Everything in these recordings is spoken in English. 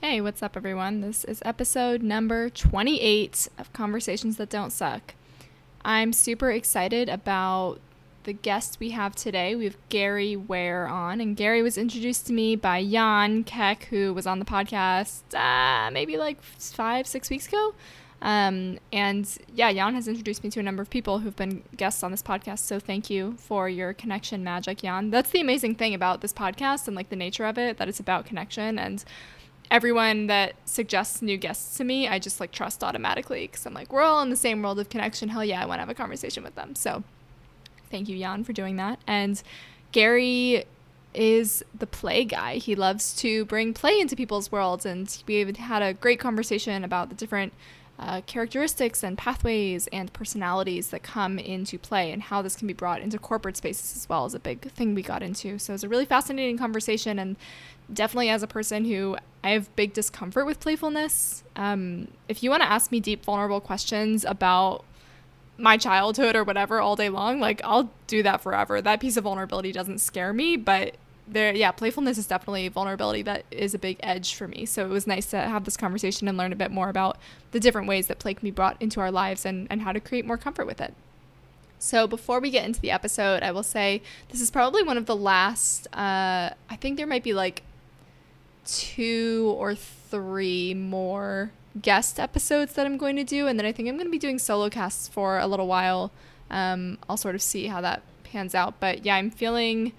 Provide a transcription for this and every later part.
Hey, what's up, everyone? This is episode number 28 of Conversations That Don't Suck. I'm super excited about the guest we have today. We have Gary Ware on, and Gary was introduced to me by Jan Keck, who was on the podcast uh, maybe like five, six weeks ago. Um, and yeah, Jan has introduced me to a number of people who've been guests on this podcast. So thank you for your connection magic, Jan. That's the amazing thing about this podcast and like the nature of it, that it's about connection and everyone that suggests new guests to me, I just like trust automatically because I'm like, we're all in the same world of connection. Hell yeah, I want to have a conversation with them. So thank you, Jan, for doing that. And Gary is the play guy. He loves to bring play into people's worlds. And we had a great conversation about the different uh, characteristics and pathways and personalities that come into play and how this can be brought into corporate spaces as well is a big thing we got into. So it was a really fascinating conversation and definitely as a person who I have big discomfort with playfulness. Um, if you want to ask me deep, vulnerable questions about my childhood or whatever all day long, like I'll do that forever. That piece of vulnerability doesn't scare me, but there, yeah, playfulness is definitely a vulnerability that is a big edge for me. So it was nice to have this conversation and learn a bit more about the different ways that play can be brought into our lives and, and how to create more comfort with it. So before we get into the episode, I will say this is probably one of the last. Uh, I think there might be like two or three more guest episodes that I'm going to do, and then I think I'm going to be doing solo casts for a little while. Um, I'll sort of see how that pans out, but yeah, I'm feeling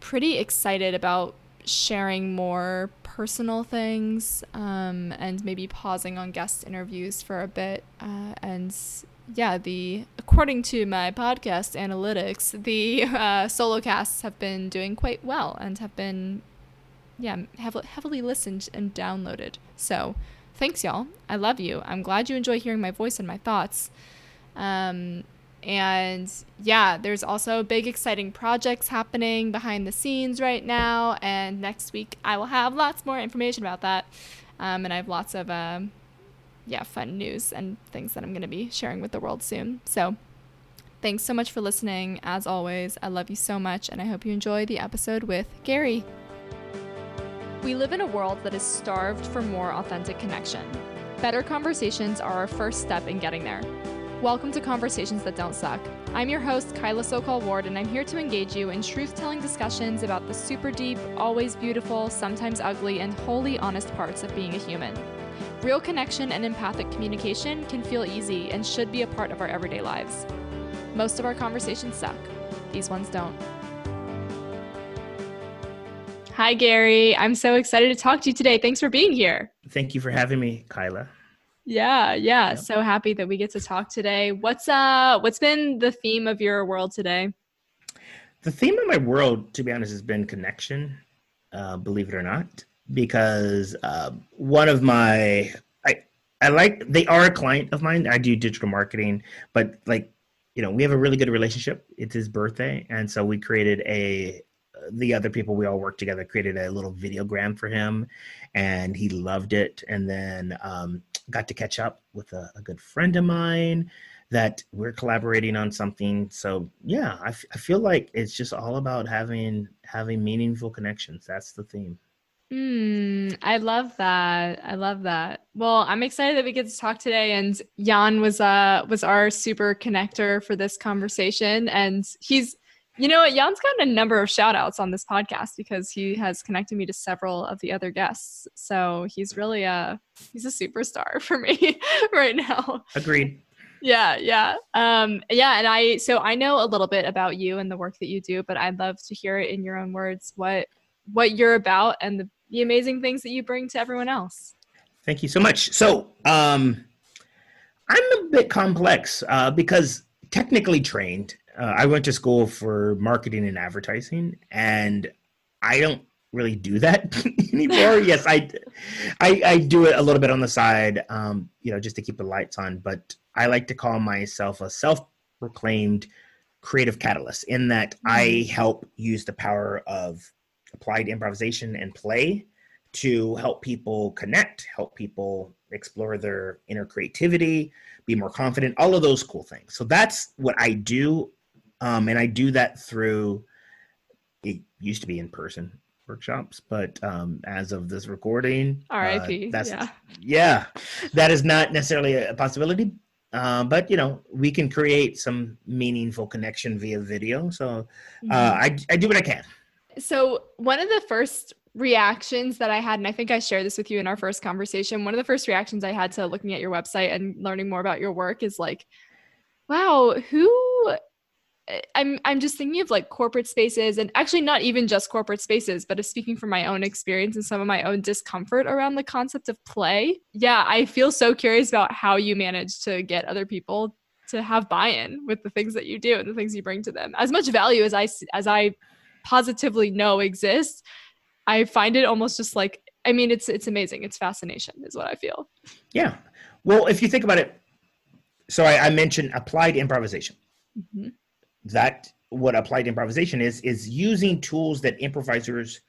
pretty excited about sharing more personal things um, and maybe pausing on guest interviews for a bit. Uh, and yeah, the according to my podcast analytics, the uh, solo casts have been doing quite well and have been yeah, heavily, heavily listened and downloaded. So thanks, y'all. I love you. I'm glad you enjoy hearing my voice and my thoughts. Um, and yeah, there's also big, exciting projects happening behind the scenes right now. And next week, I will have lots more information about that. Um, and I have lots of, um, yeah, fun news and things that I'm going to be sharing with the world soon. So thanks so much for listening. As always, I love you so much. And I hope you enjoy the episode with Gary. We live in a world that is starved for more authentic connection. Better conversations are our first step in getting there. Welcome to Conversations That Don't Suck. I'm your host, Kyla Sokoll-Ward, and I'm here to engage you in truth telling discussions about the super deep, always beautiful, sometimes ugly, and wholly honest parts of being a human. Real connection and empathic communication can feel easy and should be a part of our everyday lives. Most of our conversations suck, these ones don't. Hi, Gary. I'm so excited to talk to you today. Thanks for being here. Thank you for having me, Kyla. Yeah, yeah. Yep. So happy that we get to talk today. What's uh what's been the theme of your world today? The theme of my world, to be honest, has been connection, uh, believe it or not. Because uh, one of my I I like they are a client of mine. I do digital marketing, but like you know, we have a really good relationship. It's his birthday, and so we created a the other people we all worked together created a little videogram for him and he loved it and then um, got to catch up with a, a, good friend of mine that we're collaborating on something so yeah I, f- I feel like it's just all about having having meaningful connections that's the theme Mm, I love that. I love that. Well, I'm excited that we get to talk today. And Jan was uh was our super connector for this conversation, and he's you know what? Jan's gotten a number of shout outs on this podcast because he has connected me to several of the other guests. So he's really a he's a superstar for me right now. Agreed. Yeah, yeah. Um yeah, and I so I know a little bit about you and the work that you do, but I'd love to hear it in your own words what what you're about and the, the amazing things that you bring to everyone else. Thank you so much. So, um I'm a bit complex uh because technically trained uh, I went to school for marketing and advertising, and I don't really do that anymore. yes, I, I, I do it a little bit on the side, um, you know, just to keep the lights on. But I like to call myself a self-proclaimed creative catalyst, in that I mm-hmm. help use the power of applied improvisation and play to help people connect, help people explore their inner creativity, be more confident, all of those cool things. So that's what I do um, and I do that through. It used to be in person. workshops, but um, as of this recording, R.I.P. Uh, that's yeah. yeah, that is not necessarily a possibility. Uh, but you know, we can create some meaningful connection via video. So uh, mm-hmm. I I do what I can. So one of the first reactions that I had, and I think I shared this with you in our first conversation. One of the first reactions I had to looking at your website and learning more about your work is like, wow, who I'm I'm just thinking of like corporate spaces and actually not even just corporate spaces, but speaking from my own experience and some of my own discomfort around the concept of play. Yeah, I feel so curious about how you manage to get other people to have buy-in with the things that you do and the things you bring to them. As much value as I as I positively know exists, I find it almost just like I mean it's it's amazing. It's fascination is what I feel. Yeah. Well, if you think about it, so I, I mentioned applied improvisation. Mm-hmm that what applied improvisation is is using tools that improvisers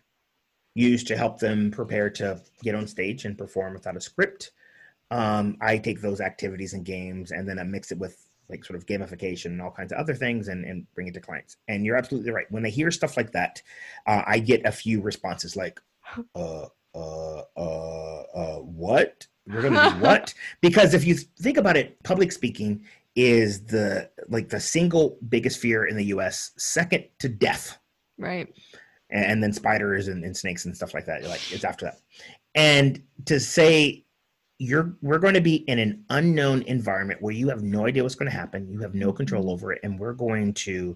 use to help them prepare to get on stage and perform without a script. Um, I take those activities and games and then I mix it with like sort of gamification and all kinds of other things and, and bring it to clients. And you're absolutely right. When they hear stuff like that, uh, I get a few responses like, uh, uh, uh, uh, what? We're going to do what? Because if you think about it, public speaking is the like the single biggest fear in the US, second to death. Right. And, then spiders and, and snakes and stuff like that. You're like it's after that. And to say you're we're going to be in an unknown environment where you have no idea what's going to happen, you have no control mm-hmm. over it, and we're going to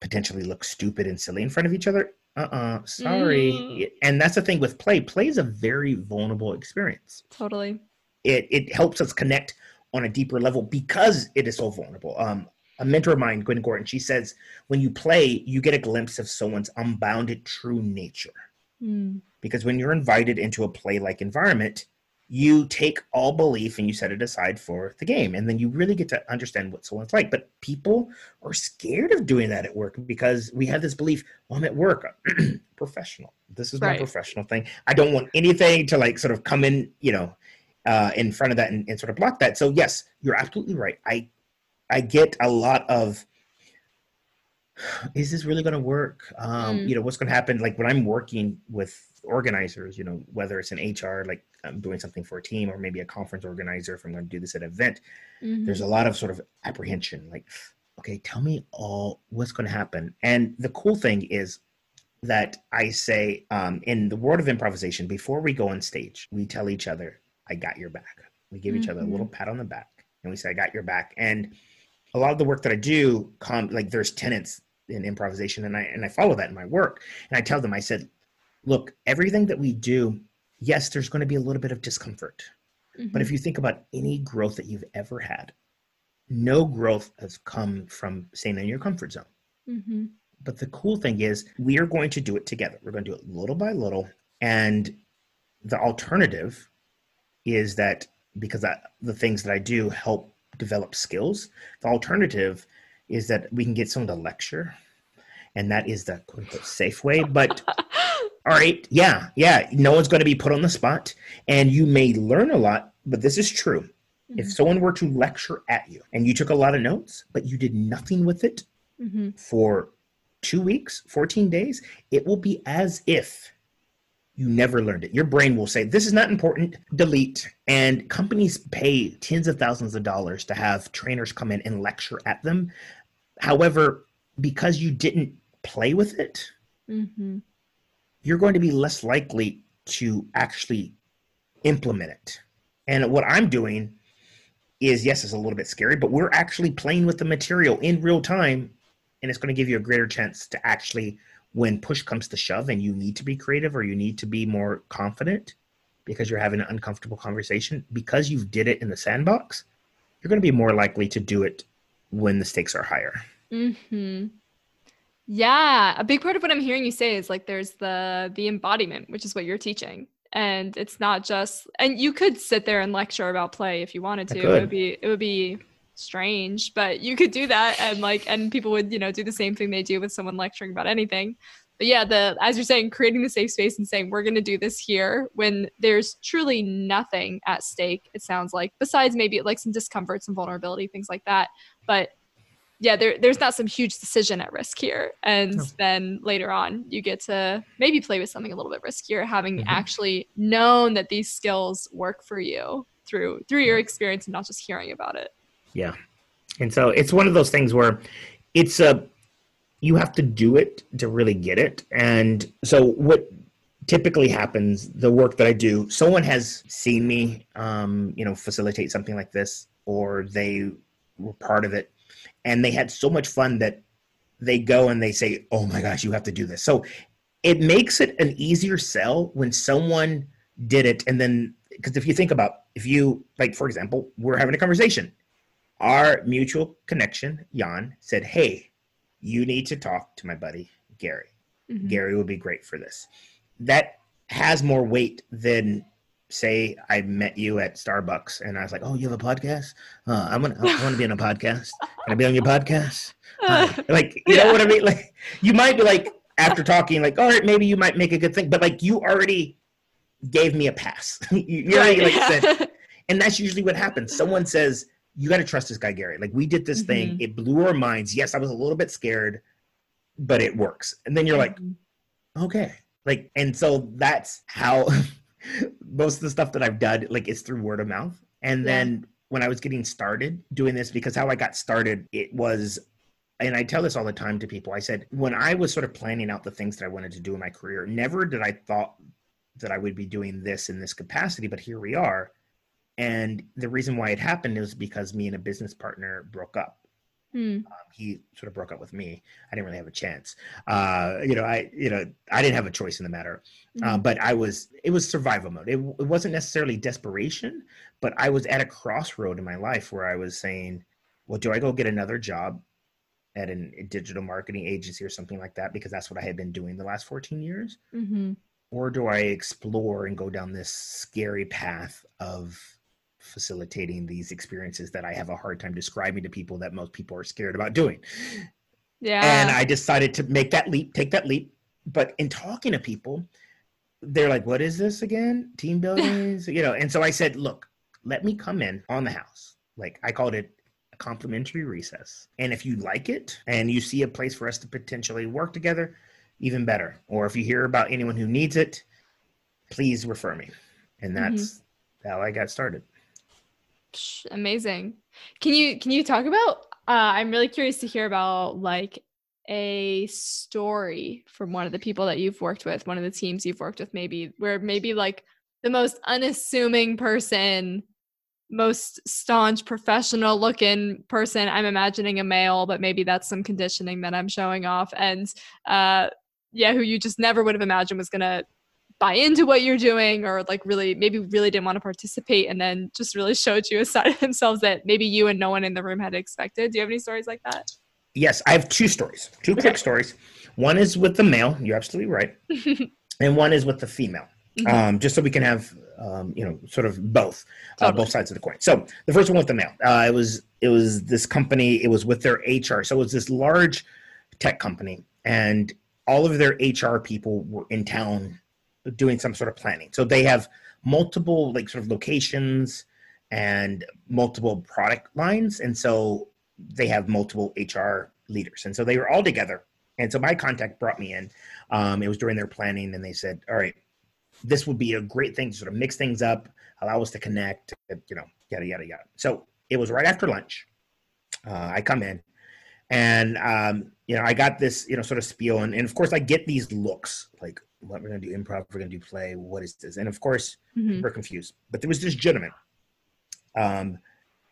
potentially look stupid and silly in front of each other. Uh-uh, sorry. Mm. And that's the thing with play. Play is a very vulnerable experience. Totally. It it helps us connect on a deeper level because it is so vulnerable. Um, a mentor of mine, Gwen Gordon, she says, when you play, you get a glimpse of someone's unbounded true nature. Mm. Because when you're invited into a play like environment, you take all belief and you set it aside for the game. And then you really get to understand what someone's like. But people are scared of doing that at work because we have this belief, well, I'm at work, professional. This is right. my professional thing. I don't want anything to like sort of come in, you know, uh, in front of that and, and sort of block that. So yes, you're absolutely right. I I get a lot of is this really going to work? Um, mm. You know, what's going to happen? Like when I'm working with organizers, you know, whether it's an HR, like I'm doing something for a team, or maybe a conference organizer, if I'm going to do this at an event, mm-hmm. there's a lot of sort of apprehension. Like, okay, tell me all what's going to happen. And the cool thing is that I say um, in the world of improvisation, before we go on stage, we tell each other, I got your back. We give mm-hmm. each other a little mm-hmm. pat on the back and we say, I got your back. And a lot of the work that I do, come like there's tenants in improvisation and I, and I follow that in my work. And I tell them, I said, look, everything that we do, yes, there's going to be a little bit of discomfort. Mm-hmm. But if mm-hmm. you think about any growth that you've ever had, no growth has come from staying in your comfort zone. Mm-hmm. But the cool thing is, we are going to do it together. We're going to do it little by little. And the alternative is that because I, the things that I do help develop skills, the alternative is that we can get someone to lecture, and that is the quote unquote safe way. But all right, yeah, yeah, no one's going to be put on the spot, and you may learn a lot, but this is true. Mm-hmm. If someone were to lecture at you and you took a lot of notes, but you did nothing with it mm-hmm. for two weeks, 14 days, it will be as if you never learned it. Your brain will say, This is not important, delete. And companies pay tens of thousands of dollars to have trainers come in and lecture at them. However, because you didn't play with it, mm-hmm. you're going to be less likely to actually implement it. And what I'm doing is, yes, it's a little bit scary, but we're actually playing with the material in real time. And it's going to give you a greater chance to actually when push comes to shove and you need to be creative or you need to be more confident because you're having an uncomfortable conversation, because you did it in the sandbox, you're going to be more likely to do it when the stakes are higher. Hmm. Yeah, a big part of what I'm hearing you say is like there's the the embodiment, which is what you're teaching, and it's not just. And you could sit there and lecture about play if you wanted to. It would be it would be strange, but you could do that and like and people would, you know, do the same thing they do with someone lecturing about anything. But yeah, the as you're saying, creating the safe space and saying we're going to do this here when there's truly nothing at stake. It sounds like besides maybe like some discomfort, some vulnerability, things like that. But yeah, there, there's not some huge decision at risk here. And then later on, you get to maybe play with something a little bit riskier, having mm-hmm. actually known that these skills work for you through through your experience and not just hearing about it. Yeah. And so it's one of those things where it's a you have to do it to really get it. And so what typically happens, the work that I do, someone has seen me um, you know, facilitate something like this, or they were part of it and they had so much fun that they go and they say, "Oh my gosh, you have to do this." So it makes it an easier sell when someone did it and then because if you think about if you like for example, we're having a conversation. Our mutual connection, Jan, said, "Hey, you need to talk to my buddy Gary. Mm-hmm. Gary would be great for this." That has more weight than say I met you at Starbucks and I was like, "Oh, you have a podcast? Uh, I'm gonna, I want to be on a podcast. Can I be on your podcast?" Uh, like, you yeah. know what I mean? Like, you might be like, after talking, like, "All right, maybe you might make a good thing," but like, you already gave me a pass. you already like said, and that's usually what happens. Someone says, "You got to trust this guy, Gary." Like, we did this mm-hmm. thing. It blew our minds. Yes, I was a little bit scared, but it works. And then you're like, mm-hmm. "Okay." Like, and so that's how most of the stuff that I've done like is through word of mouth. And yeah. then when I was getting started doing this, because how I got started, it was and I tell this all the time to people. I said, when I was sort of planning out the things that I wanted to do in my career, never did I thought that I would be doing this in this capacity, but here we are. And the reason why it happened is because me and a business partner broke up. Hmm. Um, he sort of broke up with me. I didn't really have a chance. Uh, you know, I you know I didn't have a choice in the matter. Uh, mm-hmm. Uh, but I was it was survival mode. It, it wasn't necessarily desperation, but I was at a crossroad in my life where I was saying, "Well, do I go get another job at an, a digital marketing agency or something like that because that's what I had been doing the last 14 years, mm-hmm. or do I explore and go down this scary path of facilitating these experiences that I have a hard time describing to people that most people are scared about doing. Yeah. And I decided to make that leap, take that leap. But in talking to people, they're like, what is this again? Team building? you know, and so I said, look, let me come in on the house. Like I called it a complimentary recess. And if you like it and you see a place for us to potentially work together, even better. Or if you hear about anyone who needs it, please refer me. And that's mm-hmm. how I got started amazing. Can you can you talk about uh, I'm really curious to hear about like a story from one of the people that you've worked with, one of the teams you've worked with, maybe where maybe like the most unassuming person, most staunch professional looking person. I'm imagining a male, but maybe that's some conditioning that I'm showing off. And uh, yeah, who you just never would have imagined was gonna buy into what you're doing or like really maybe really didn't want to participate and then just really showed you a side of themselves that maybe you and no one in the room had expected. Do you have any stories like that? Yes, I have two stories, two okay. quick stories. One is with the male, you're absolutely right, and one is with the female. Mm-hmm. Um, just so we can have um, you know sort of both uh, both sides of the coin. So the first one with the male, uh, it was it was this company. It was with their HR. So it was this large tech company, and all of their HR people were in town doing some sort of planning. So they have multiple like sort of locations and multiple product lines, and so they have multiple HR leaders, and so they were all together. And so my contact brought me in. Um, it was during their planning, and they said, "All right, this would be a great thing to sort of mix things up, allow us to connect, you know, yada yada yada." So it was right after lunch. Uh, I come in, and um, you know, I got this, you know, sort of spiel, and, and of course, I get these looks like, what we're going to do improv, we're going to do play. What is this? And of course, mm-hmm. we're confused. But there was this gentleman. Um,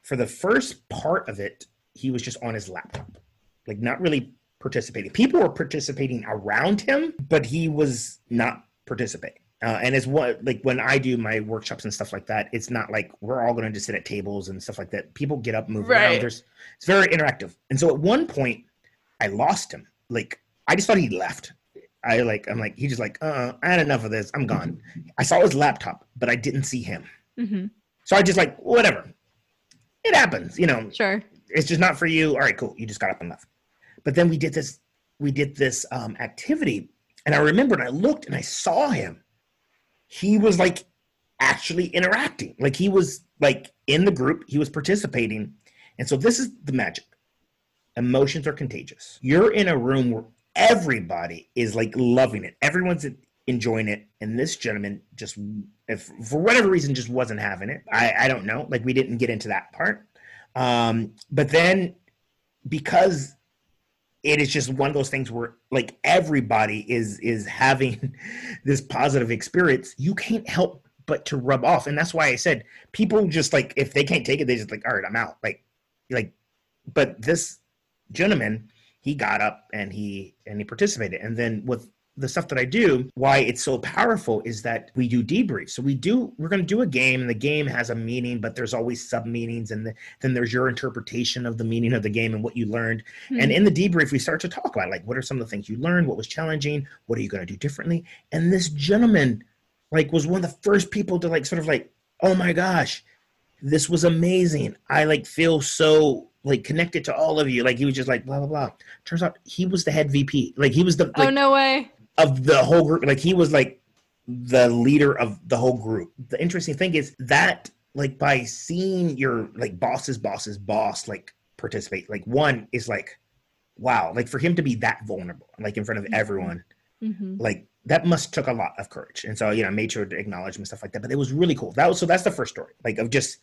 for the first part of it, he was just on his laptop, like not really participating. People were participating around him, but he was not participating. Uh, and it's what like when I do my workshops and stuff like that, it's not like we're all going to just sit at tables and stuff like that. People get up, move right. around. There's it's very interactive. And so at one point, I lost him. Like I just thought he left. I like I'm like he just like uh I had enough of this I'm gone. I saw his laptop, but I didn't see him. Mm-hmm. So I just like whatever. It happens, you know. Sure. It's just not for you. All right, cool. You just got up and left. But then we did this we did this um, activity, and I remembered I looked and I saw him. He was like actually interacting, like he was like in the group. He was participating, and so this is the magic. emotions are contagious. You're in a room where everybody is like loving it. Everyone's enjoying it. And this gentleman just, if for whatever reason, just wasn't having it. I, I don't know. Like we didn't get into that part. Um, but then because it is just one of those things where like everybody is is having this positive experience you can't help but to rub off and that's why i said people just like if they can't take it they just like all right i'm out like like but this gentleman he got up and he and he participated and then with the stuff that I do, why it's so powerful is that we do debrief. So we do, we're going to do a game, and the game has a meaning, but there's always sub meanings, and the, then there's your interpretation of the meaning of the game and what you learned. Mm-hmm. And in the debrief, we start to talk about like what are some of the things you learned, what was challenging, what are you going to do differently. And this gentleman, like, was one of the first people to like sort of like, oh my gosh, this was amazing. I like feel so like connected to all of you. Like he was just like blah blah blah. Turns out he was the head VP. Like he was the oh no way of the whole group. Like he was like the leader of the whole group. The interesting thing is that like by seeing your like boss's boss's boss like participate, like one is like, wow, like for him to be that vulnerable, like in front of mm-hmm. everyone, mm-hmm. like that must took a lot of courage. And so, you know, I made sure to acknowledge him and stuff like that. But it was really cool. That was so that's the first story. Like of just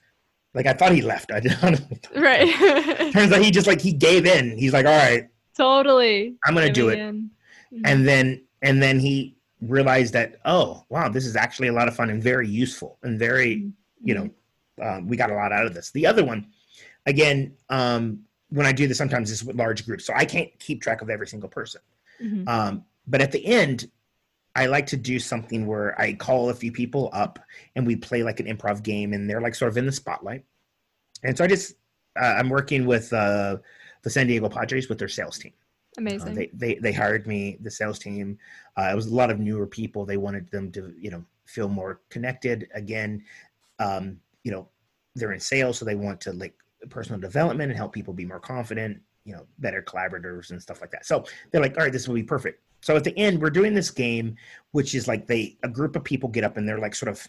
like I thought he left. I didn't right. Turns out he just like he gave in. He's like, all right. Totally. I'm gonna do it. Mm-hmm. And then and then he realized that oh wow this is actually a lot of fun and very useful and very mm-hmm. you know uh, we got a lot out of this the other one again um, when i do this sometimes it's with large groups so i can't keep track of every single person mm-hmm. um, but at the end i like to do something where i call a few people up and we play like an improv game and they're like sort of in the spotlight and so i just uh, i'm working with uh, the san diego padres with their sales team Amazing. Uh, they, they they hired me, the sales team. Uh, it was a lot of newer people. They wanted them to, you know, feel more connected. Again, um, you know, they're in sales, so they want to like personal development and help people be more confident. You know, better collaborators and stuff like that. So they're like, all right, this will be perfect. So at the end, we're doing this game, which is like they a group of people get up and they're like sort of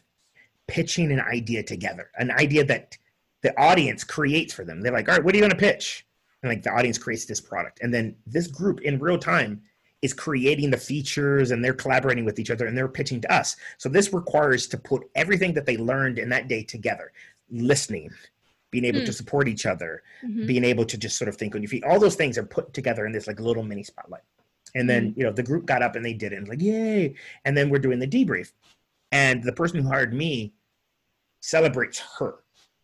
pitching an idea together, an idea that the audience creates for them. They're like, all right, what are you going to pitch? and like the audience creates this product and then this group in real time is creating the features and they're collaborating with each other and they're pitching to us so this requires to put everything that they learned in that day together listening being able mm. to support each other mm-hmm. being able to just sort of think on your feet all those things are put together in this like little mini spotlight and then mm. you know the group got up and they did it and like yay and then we're doing the debrief and the person who hired me celebrates her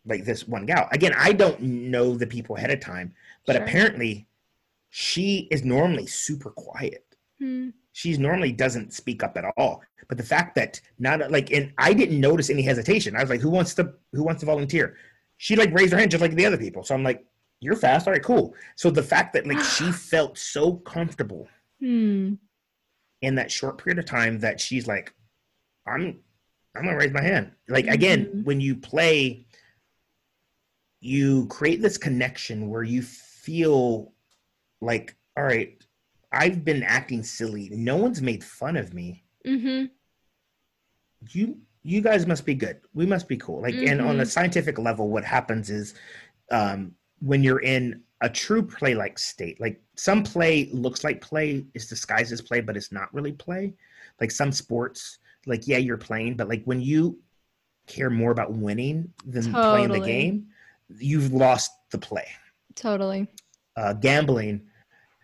like this one gal again i don't know the people ahead of time but sure. apparently, she is normally super quiet. Hmm. She's normally doesn't speak up at all. But the fact that not like, and I didn't notice any hesitation. I was like, "Who wants to? Who wants to volunteer?" She like raised her hand just like the other people. So I'm like, "You're fast. All right, cool." So the fact that like she felt so comfortable hmm. in that short period of time that she's like, "I'm, I'm gonna raise my hand." Like again, mm-hmm. when you play, you create this connection where you feel like, all right, I've been acting silly. No one's made fun of me. Mm-hmm. You you guys must be good. We must be cool. Like, mm-hmm. and on a mm-hmm. scientific level, what happens is um, when you're in a true play like state, like some play looks like play, is disguised as play, but it's not really play. Like some sports, like yeah, you're playing, but like when you care more about winning than totally. playing the game, you've lost the play. Totally. Uh, gambling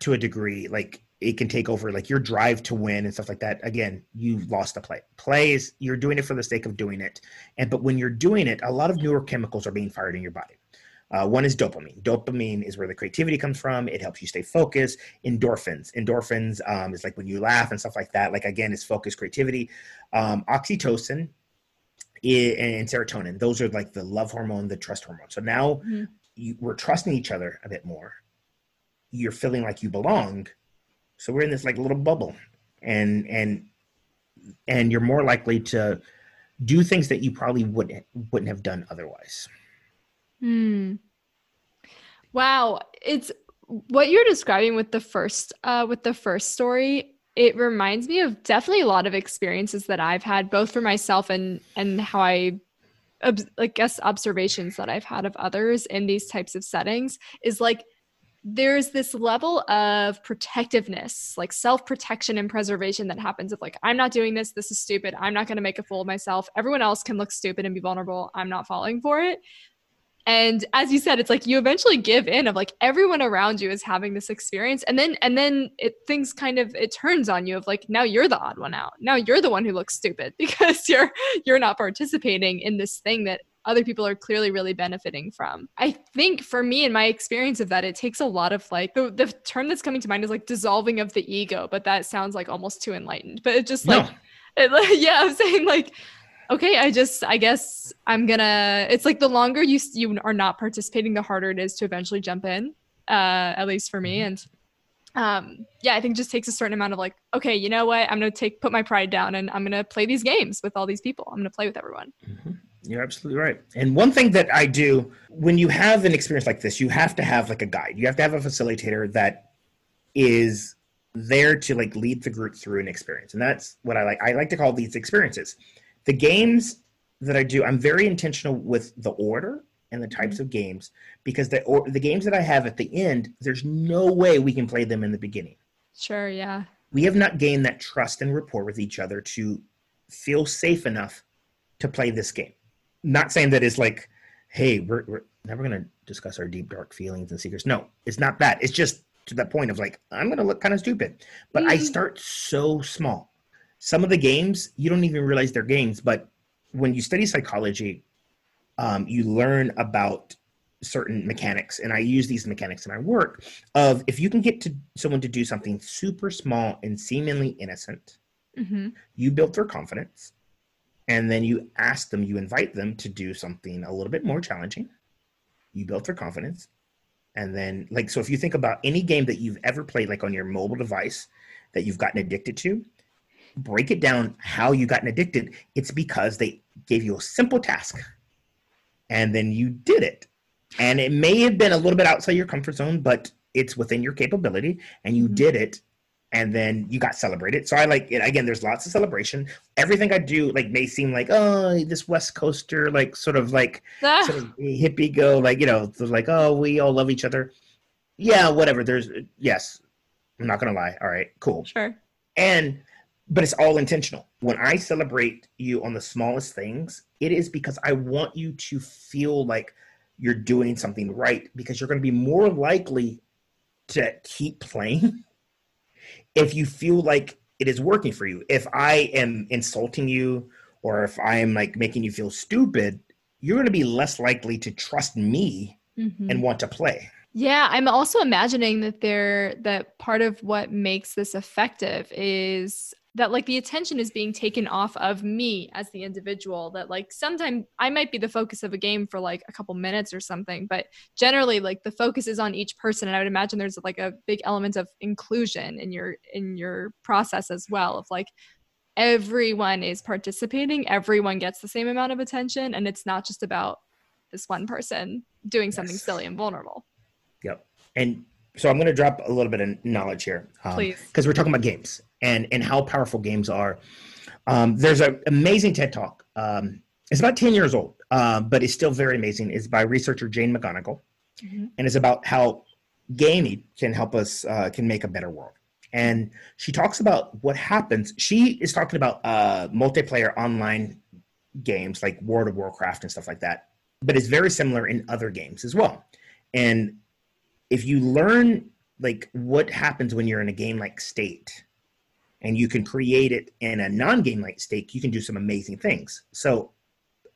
to a degree, like it can take over like your drive to win and stuff like that. Again, you've lost the play. Play is you're doing it for the sake of doing it. And but when you're doing it, a lot of neurochemicals are being fired in your body. Uh, one is dopamine. Dopamine is where the creativity comes from. It helps you stay focused. Endorphins. Endorphins um, is like when you laugh and stuff like that. Like again, it's focus, creativity. Um, oxytocin and serotonin. Those are like the love hormone, the trust hormone. So now mm-hmm you, we're trusting each other a bit more. You're feeling like you belong. So we're in this like little bubble, and and and you're more likely to do things that you probably wouldn't wouldn't have done otherwise. Hmm. Wow, it's what you're describing with the first uh with the first story it reminds me of definitely a lot of experiences that I've had both for myself and and how I like guess observations that I've had of others in these types of settings is like there's this level of protectiveness, like self protection and preservation that happens of like, I'm not doing this. This is stupid. I'm not going to make a fool of myself. Everyone else can look stupid and be vulnerable. I'm not falling for it. And as you said, it's like you eventually give in of like everyone around you is having this experience. And then, and then it things kind of, it turns on you of like, now you're the odd one out. Now you're the one who looks stupid because you're, you're not participating in this thing that other people are clearly really benefiting from. I think for me and my experience of that, it takes a lot of like the, the term that's coming to mind is like dissolving of the ego, but that sounds like almost too enlightened. But it just like, no. it, yeah, I'm saying like, okay, I just, I guess I'm gonna, it's like the longer you, you are not participating, the harder it is to eventually jump in, uh, at least for me. Mm-hmm. And um yeah i think just takes a certain amount of like okay you know what i'm gonna take put my pride down and i'm gonna play these games with all these people i'm gonna play with everyone mm-hmm. You're absolutely right. And one thing that I do when you have an experience like this, you have to have like a guide. You have to have a facilitator that is there to like lead the group through an experience. And that's what I like. I like to call these experiences. The games that I do, I'm very intentional with the order and the types mm-hmm. of games because the or, the games that I have at the end, there's no way we can play them in the beginning. Sure, yeah. We have not gained that trust and rapport with each other to feel safe enough to play this game not saying that it's like, hey, we're, we're never going to discuss our deep, dark feelings and secrets. No, it's not that. It's just to that point of like, I'm going to look kind of stupid. But mm-hmm. I start so small. Some of the games, you don't even realize they're games. But when you study psychology, um, you learn about certain mechanics and i use these mechanics in my work of if you can get to someone to do something super small and seemingly innocent mm-hmm. you build their confidence and then you ask them, you invite them to do something a little bit more challenging. You build their confidence. And then, like, so if you think about any game that you've ever played, like on your mobile device that you've gotten addicted to, break it down how you gotten addicted. It's because they gave you a simple task and then you did it. And it may have been a little bit outside your comfort zone, but it's within your capability and you mm-hmm. did it and then you got celebrated. So I like it again. There's lots of celebration. Everything I do like may seem like oh this West Coaster like sort of like ah. sort of hippie go like you know like oh we all love each other. Yeah, whatever. There's yes, I'm not gonna lie. All right, cool. Sure. And but it's all intentional. When I celebrate you on the smallest things, it is because I want you to feel like you're doing something right because you're going to be more likely to keep playing if you feel like it is working for you. If I am insulting you or if I am like making you feel stupid, you're going to be less likely to trust me mm-hmm. and want to play. Yeah, I'm also imagining that there that part of what makes this effective is that like the attention is being taken off of me as the individual that like sometimes i might be the focus of a game for like a couple minutes or something but generally like the focus is on each person and i would imagine there's like a big element of inclusion in your in your process as well of like everyone is participating everyone gets the same amount of attention and it's not just about this one person doing something yes. silly and vulnerable. Yep. And so i'm going to drop a little bit of knowledge here um, please. because we're talking about games and and how powerful games are. Um, there's an amazing TED talk. Um, it's about 10 years old, uh, but it's still very amazing. It's by researcher Jane McGonigal, mm-hmm. and it's about how gaming can help us uh, can make a better world. And she talks about what happens. She is talking about uh, multiplayer online games like World of Warcraft and stuff like that, but it's very similar in other games as well. And if you learn like what happens when you're in a game like state and you can create it in a non-game like state, you can do some amazing things. So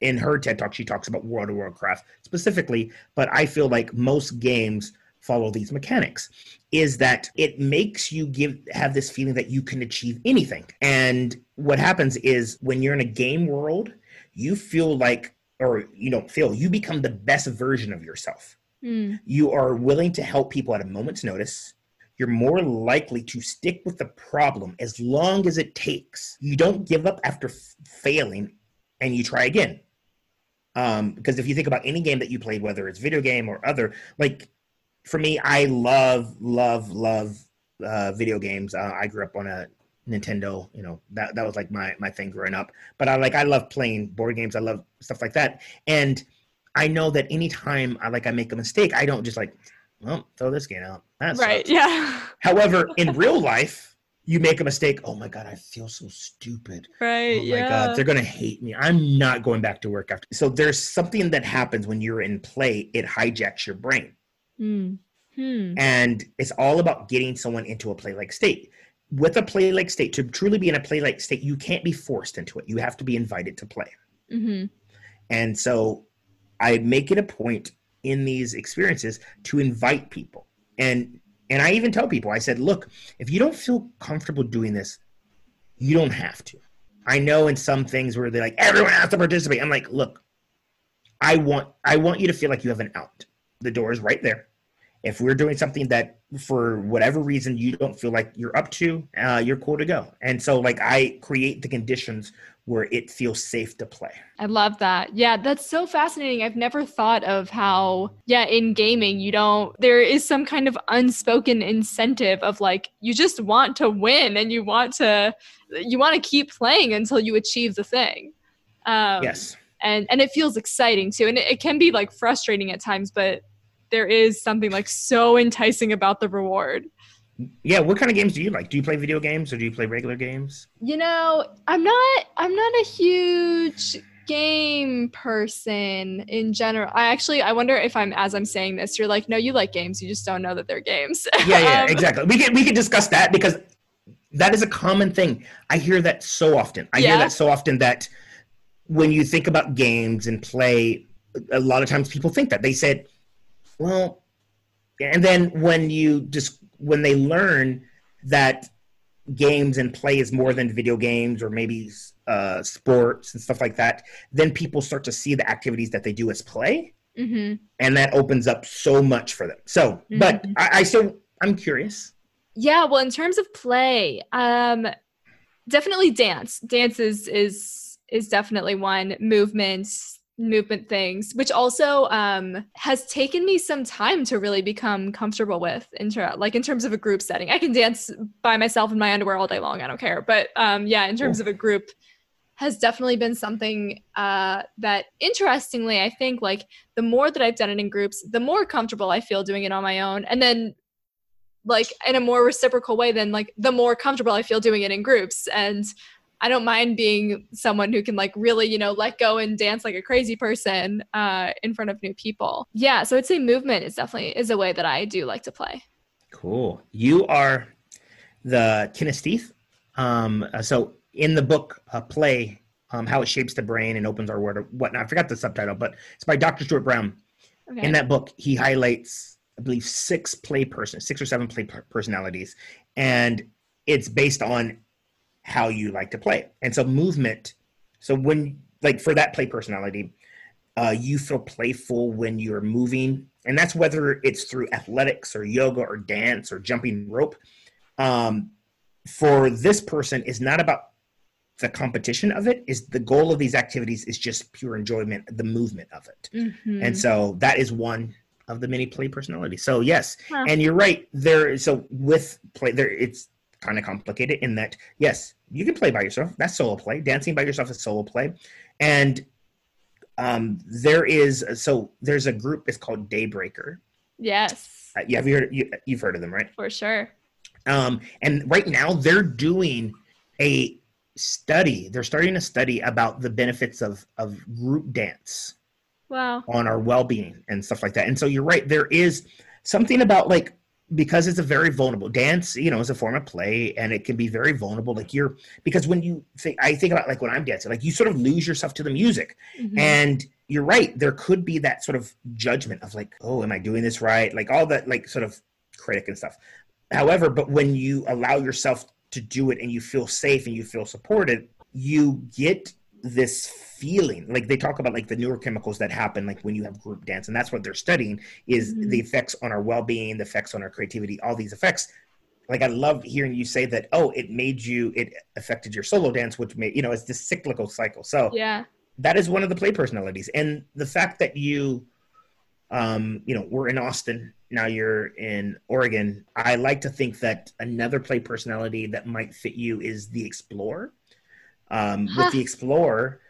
in her TED talk, she talks about World of Warcraft specifically, but I feel like most games follow these mechanics is that it makes you give have this feeling that you can achieve anything. And what happens is when you're in a game world, you feel like or you don't feel you become the best version of yourself. Mm. You are willing to help people at a moment's notice you're more likely to stick with the problem as long as it takes. You don't give up after f- failing and you try again. Um, because if you think about any game that you played, whether it's video game or other, like for me, I love, love, love uh, video games. Uh, I grew up on a Nintendo, you know, that, that was like my, my thing growing up. But I like, I love playing board games. I love stuff like that. And I know that anytime I like, I make a mistake, I don't just like, well, throw this game out. That right. Sucks. Yeah. However, in real life, you make a mistake. Oh my God, I feel so stupid. Right. Oh my yeah. God, they're going to hate me. I'm not going back to work after. So there's something that happens when you're in play, it hijacks your brain. Mm. Hmm. And it's all about getting someone into a play like state. With a play like state, to truly be in a play like state, you can't be forced into it. You have to be invited to play. Mm-hmm. And so I make it a point in these experiences to invite people. And and I even tell people, I said, look, if you don't feel comfortable doing this, you don't have to. I know in some things where they're like, everyone has to participate. I'm like, look, I want I want you to feel like you have an out. The door is right there if we're doing something that for whatever reason you don't feel like you're up to uh, you're cool to go and so like i create the conditions where it feels safe to play. I love that. Yeah that's so fascinating. I've never thought of how yeah in gaming you don't there is some kind of unspoken incentive of like you just want to win and you want to you want to keep playing until you achieve the thing. Um, yes. and and it feels exciting too. And it, it can be like frustrating at times but there is something like so enticing about the reward. Yeah, what kind of games do you like? Do you play video games or do you play regular games? You know, I'm not I'm not a huge game person in general. I actually I wonder if I'm as I'm saying this, you're like, no, you like games, you just don't know that they're games. Yeah, yeah, um, exactly. We can we can discuss that because that is a common thing. I hear that so often. I yeah. hear that so often that when you think about games and play, a lot of times people think that they said well, and then when you just when they learn that games and play is more than video games or maybe uh, sports and stuff like that, then people start to see the activities that they do as play, mm-hmm. and that opens up so much for them. So, mm-hmm. but I, I still I'm curious. Yeah, well, in terms of play, um, definitely dance. Dance is is is definitely one movement movement things, which also um, has taken me some time to really become comfortable with. In ter- like in terms of a group setting, I can dance by myself in my underwear all day long. I don't care. But um, yeah, in terms of a group, has definitely been something uh, that, interestingly, I think like the more that I've done it in groups, the more comfortable I feel doing it on my own, and then like in a more reciprocal way then like the more comfortable i feel doing it in groups and I don't mind being someone who can like really, you know, let go and dance like a crazy person uh, in front of new people. Yeah, so I'd say movement is definitely is a way that I do like to play. Cool. You are the kinesthete. Um, uh, so in the book, uh, play, um, how it shapes the brain and opens our world or whatnot. I forgot the subtitle, but it's by Dr. Stuart Brown. Okay. In that book, he highlights, I believe, six play person, six or seven play personalities, and it's based on how you like to play. And so movement. So when like for that play personality, uh, you feel playful when you're moving, and that's whether it's through athletics or yoga or dance or jumping rope. Um, for this person, is not about the competition of it. Is the goal of these activities is just pure enjoyment, the movement of it, mm-hmm. and so that is one of the many play personalities. So yes, huh. and you're right. There, so with play, there it's kind of complicated in that yes, you can play by yourself. That's solo play. Dancing by yourself is solo play, and um, there is so there's a group. It's called Daybreaker. Yes. Uh, yeah, have you heard? You, you've heard of them, right? For sure. Um, and right now they're doing a study. They're starting a study about the benefits of of group dance. Wow. On our well being and stuff like that. And so you're right. There is something about like because it's a very vulnerable dance you know is a form of play and it can be very vulnerable like you're because when you think i think about like when i'm dancing like you sort of lose yourself to the music. Mm-hmm. and you're right there could be that sort of judgment of like oh am i doing this right? Like all that like sort of critic and stuff. However but when you allow yourself to do it and you feel safe and you feel supported you get this feeling like they talk about like the neurochemicals that happen like when you have group dance and that's what they're studying is mm-hmm. the effects on our well-being the effects on our creativity all these effects. Like i love hearing you say that oh it made you it affected your solo dance which made you know it's this cyclical cycle. So yeah. that is one of the play personalities. And the fact that you um you know we're in austin now you're in oregon i like to think that another play personality that might fit you is the explorer um, with the explorer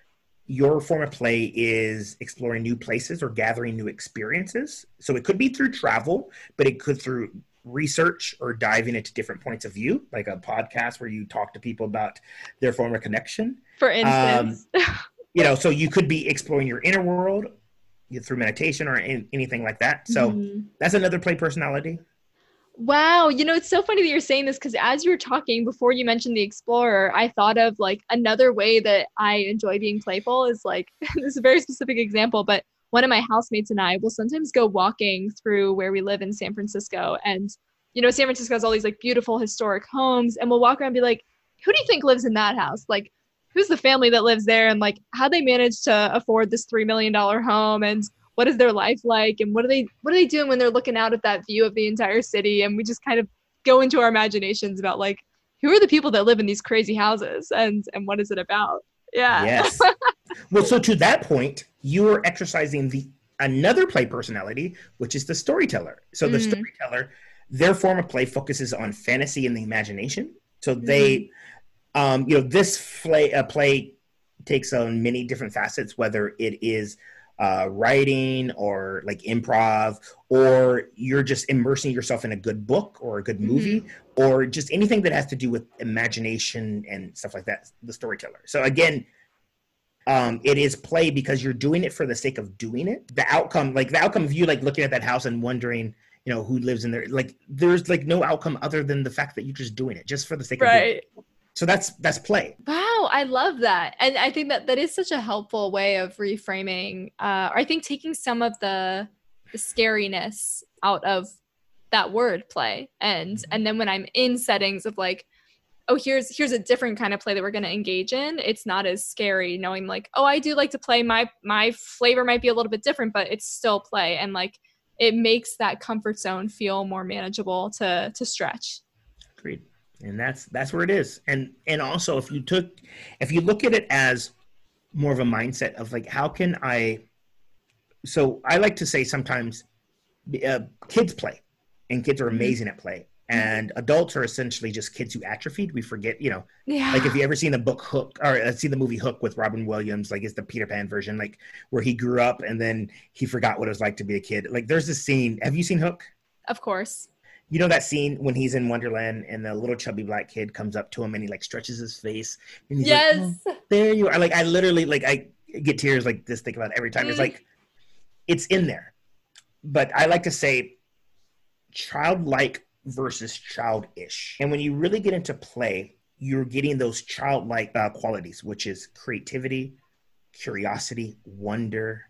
your form of play is exploring new places or gathering new experiences. So it could be through travel, but it could through research or diving into different points of view, like a podcast where you talk to people about their form of connection. For instance, um, you know, so you could be exploring your inner world through meditation or in, anything like that. So mm-hmm. that's another play personality. Wow, you know, it's so funny that you're saying this because as you were talking before you mentioned the explorer, I thought of like another way that I enjoy being playful is like this is a very specific example, but one of my housemates and I will sometimes go walking through where we live in San Francisco. And, you know, San Francisco has all these like beautiful historic homes, and we'll walk around and be like, who do you think lives in that house? Like, who's the family that lives there? And like, how they managed to afford this $3 million home? And what is their life like and what are they what are they doing when they're looking out at that view of the entire city? And we just kind of go into our imaginations about like who are the people that live in these crazy houses and and what is it about? Yeah. Yes. Well so to that point you are exercising the another play personality which is the storyteller. So the mm. storyteller their form of play focuses on fantasy and the imagination. So they mm. um you know this play uh, play takes on many different facets whether it is uh, writing or like improv, or you're just immersing yourself in a good book or a good mm-hmm. movie, mm-hmm. or just anything that has to do with imagination and stuff like that, the storyteller. So again, um, it is play because you're doing it for the sake of doing it. The outcome, like the outcome of you like looking at that house and wondering, you know, who lives in there. Like there's like no outcome other than the fact that you're just doing it just for the sake right. of doing it. So that's that's play. Wow, I love that, and I think that that is such a helpful way of reframing. Uh, or I think taking some of the the scariness out of that word play, and mm-hmm. and then when I'm in settings of like, oh, here's here's a different kind of play that we're going to engage in. It's not as scary knowing like, oh, I do like to play. My my flavor might be a little bit different, but it's still play, and like it makes that comfort zone feel more manageable to to stretch. And that's that's where it is. And and also if you took if you look at it as more of a mindset of like how can i so i like to say sometimes uh, kids play and kids are mm-hmm. amazing at play. And adults are essentially just kids who atrophied. We forget you know yeah. like if you ever seen the book hook or uh, see the movie hook with robin williams like it's the peter pan version like where he grew up and then he forgot what it was like to be a kid. Like there's this scene. Have you seen hook? Of course you know that scene when he's in Wonderland and the little chubby black kid comes up to him and he like stretches his face and he's yes. like, oh, there you are. Like I literally like I get tears like this think about it every time. Mm. It's like it's in there. But I like to say childlike versus childish. And when you really get into play, you're getting those childlike uh, qualities, which is creativity, curiosity, wonder,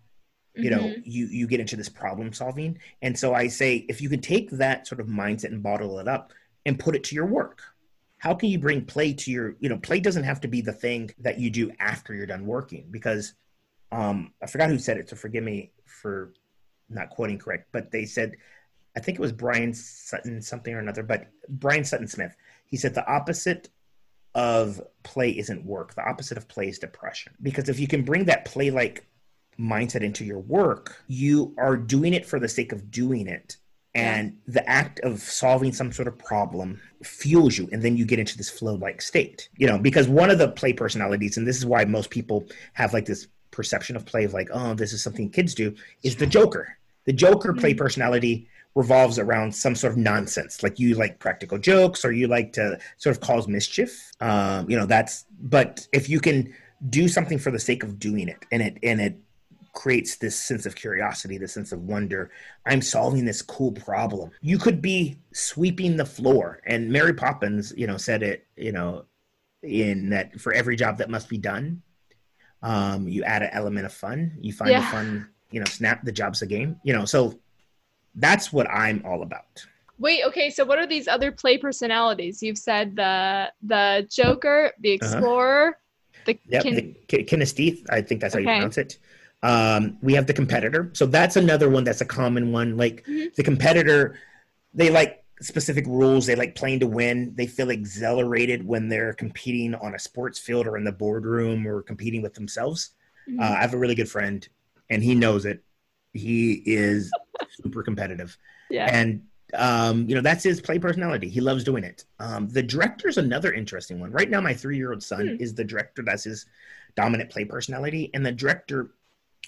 you know mm-hmm. you you get into this problem solving. And so i say if you can take that sort of mindset and bottle it up and put it to your work how can you bring play to your you know play doesn't have to be the thing that you do after you're done working because um i forgot who said it so forgive me for not quoting correct but they said i think it was brian sutton something or another but brian sutton smith he said the opposite of play isn't work. The opposite of play is depression. Because if you can bring that play like mindset into your work, you are doing it for the sake of doing it. And yeah. the act of solving some sort of problem fuels you, and then you get into this flow like state. You know, because one of the play personalities, and this is why most people have like this perception of play of like, oh, this is something kids do, is the Joker. The Joker play mm-hmm. personality revolves around some sort of nonsense. Like you like practical jokes, or you like to sort of cause mischief. Um, you know, that's. But if you can do something for the sake of doing it, and it and it creates this sense of curiosity, this sense of wonder. I'm solving this cool problem. You could be sweeping the floor. And Mary Poppins, you know, said it, you know, in that for every job that must be done, um, you add an element of fun. You find yeah. the fun, you know, snap the job's a game, you know, so that's what I'm all about. Wait, okay, so what are these other play personalities? You've said the the Joker, the uh-huh. Explorer, uh-huh. the, yep, kin- the kinesthete, I think that's how okay. you pronounce it. Um, we have the competitor. So that's another one that's a common one. Like mm-hmm. the competitor, they like specific rules. They like playing to win. They feel exhilarated when they're competing on a sports field or in the boardroom or competing with themselves. Mm-hmm. Uh, I have a really good friend, and he knows it. He is super competitive. Yeah. And um, you know, that's his play personality. He loves doing it. Um, the director's another interesting one. Right now, my three year old son hmm. is the director. That's his dominant play personality, and the director,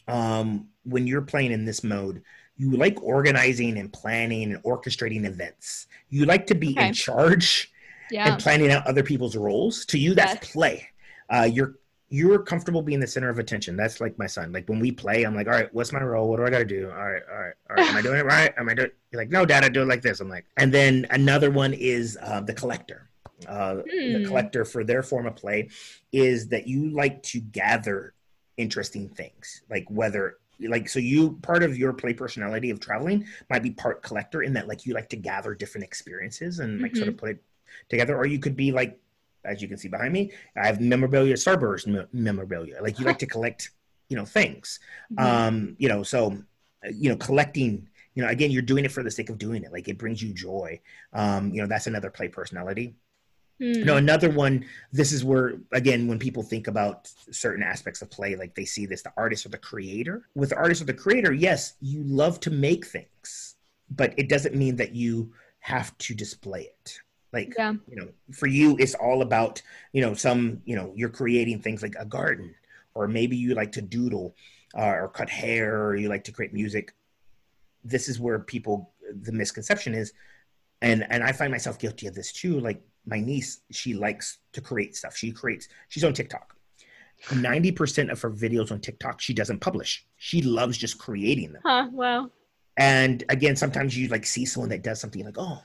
um, when you're playing in this mode, you like organizing and planning and orchestrating events. You like to be Okay. in charge Yeah. and planning out other people's roles. To you, that's Yes. play. Uh, you're you're comfortable being the center of attention. That's like my son. Like when we play, I'm like, all right, what's my role? What do I got to do? All right, all right, all right. Am I doing it right? Am I doing? You're like, no, Dad, I do it like this. I'm like, and then another one is uh, the collector. Uh, The Hmm. collector for their form of play is that you like to gather interesting things, like whether like so you part of your play personality of traveling might be part collector in that like you like to gather different experiences and like sort of put it together or you could be like as you can see behind me i have memorabilia starburst me- memorabilia. Like you like to collect you know things. Mhm. um you know so you know collecting you know again you're doing it for the sake of doing it. Like it brings you joy. Um you know that's another play personality You know another one this is where again when people think about certain aspects of play like they see this the artist or the creator. With the artist or the creator yes you love to make things but it doesn't mean that you have to display it. Like Yeah. you know for you it's all about you know some you know you're creating things like a garden or maybe you like to doodle uh, or cut hair or you like to create music. This is where people the misconception is and and i find myself guilty of this too like my niece she likes to create stuff she creates she's on tiktok 90% of her videos on tiktok she doesn't publish she loves just creating them Huh. Wow. and again sometimes you like see someone that does something like oh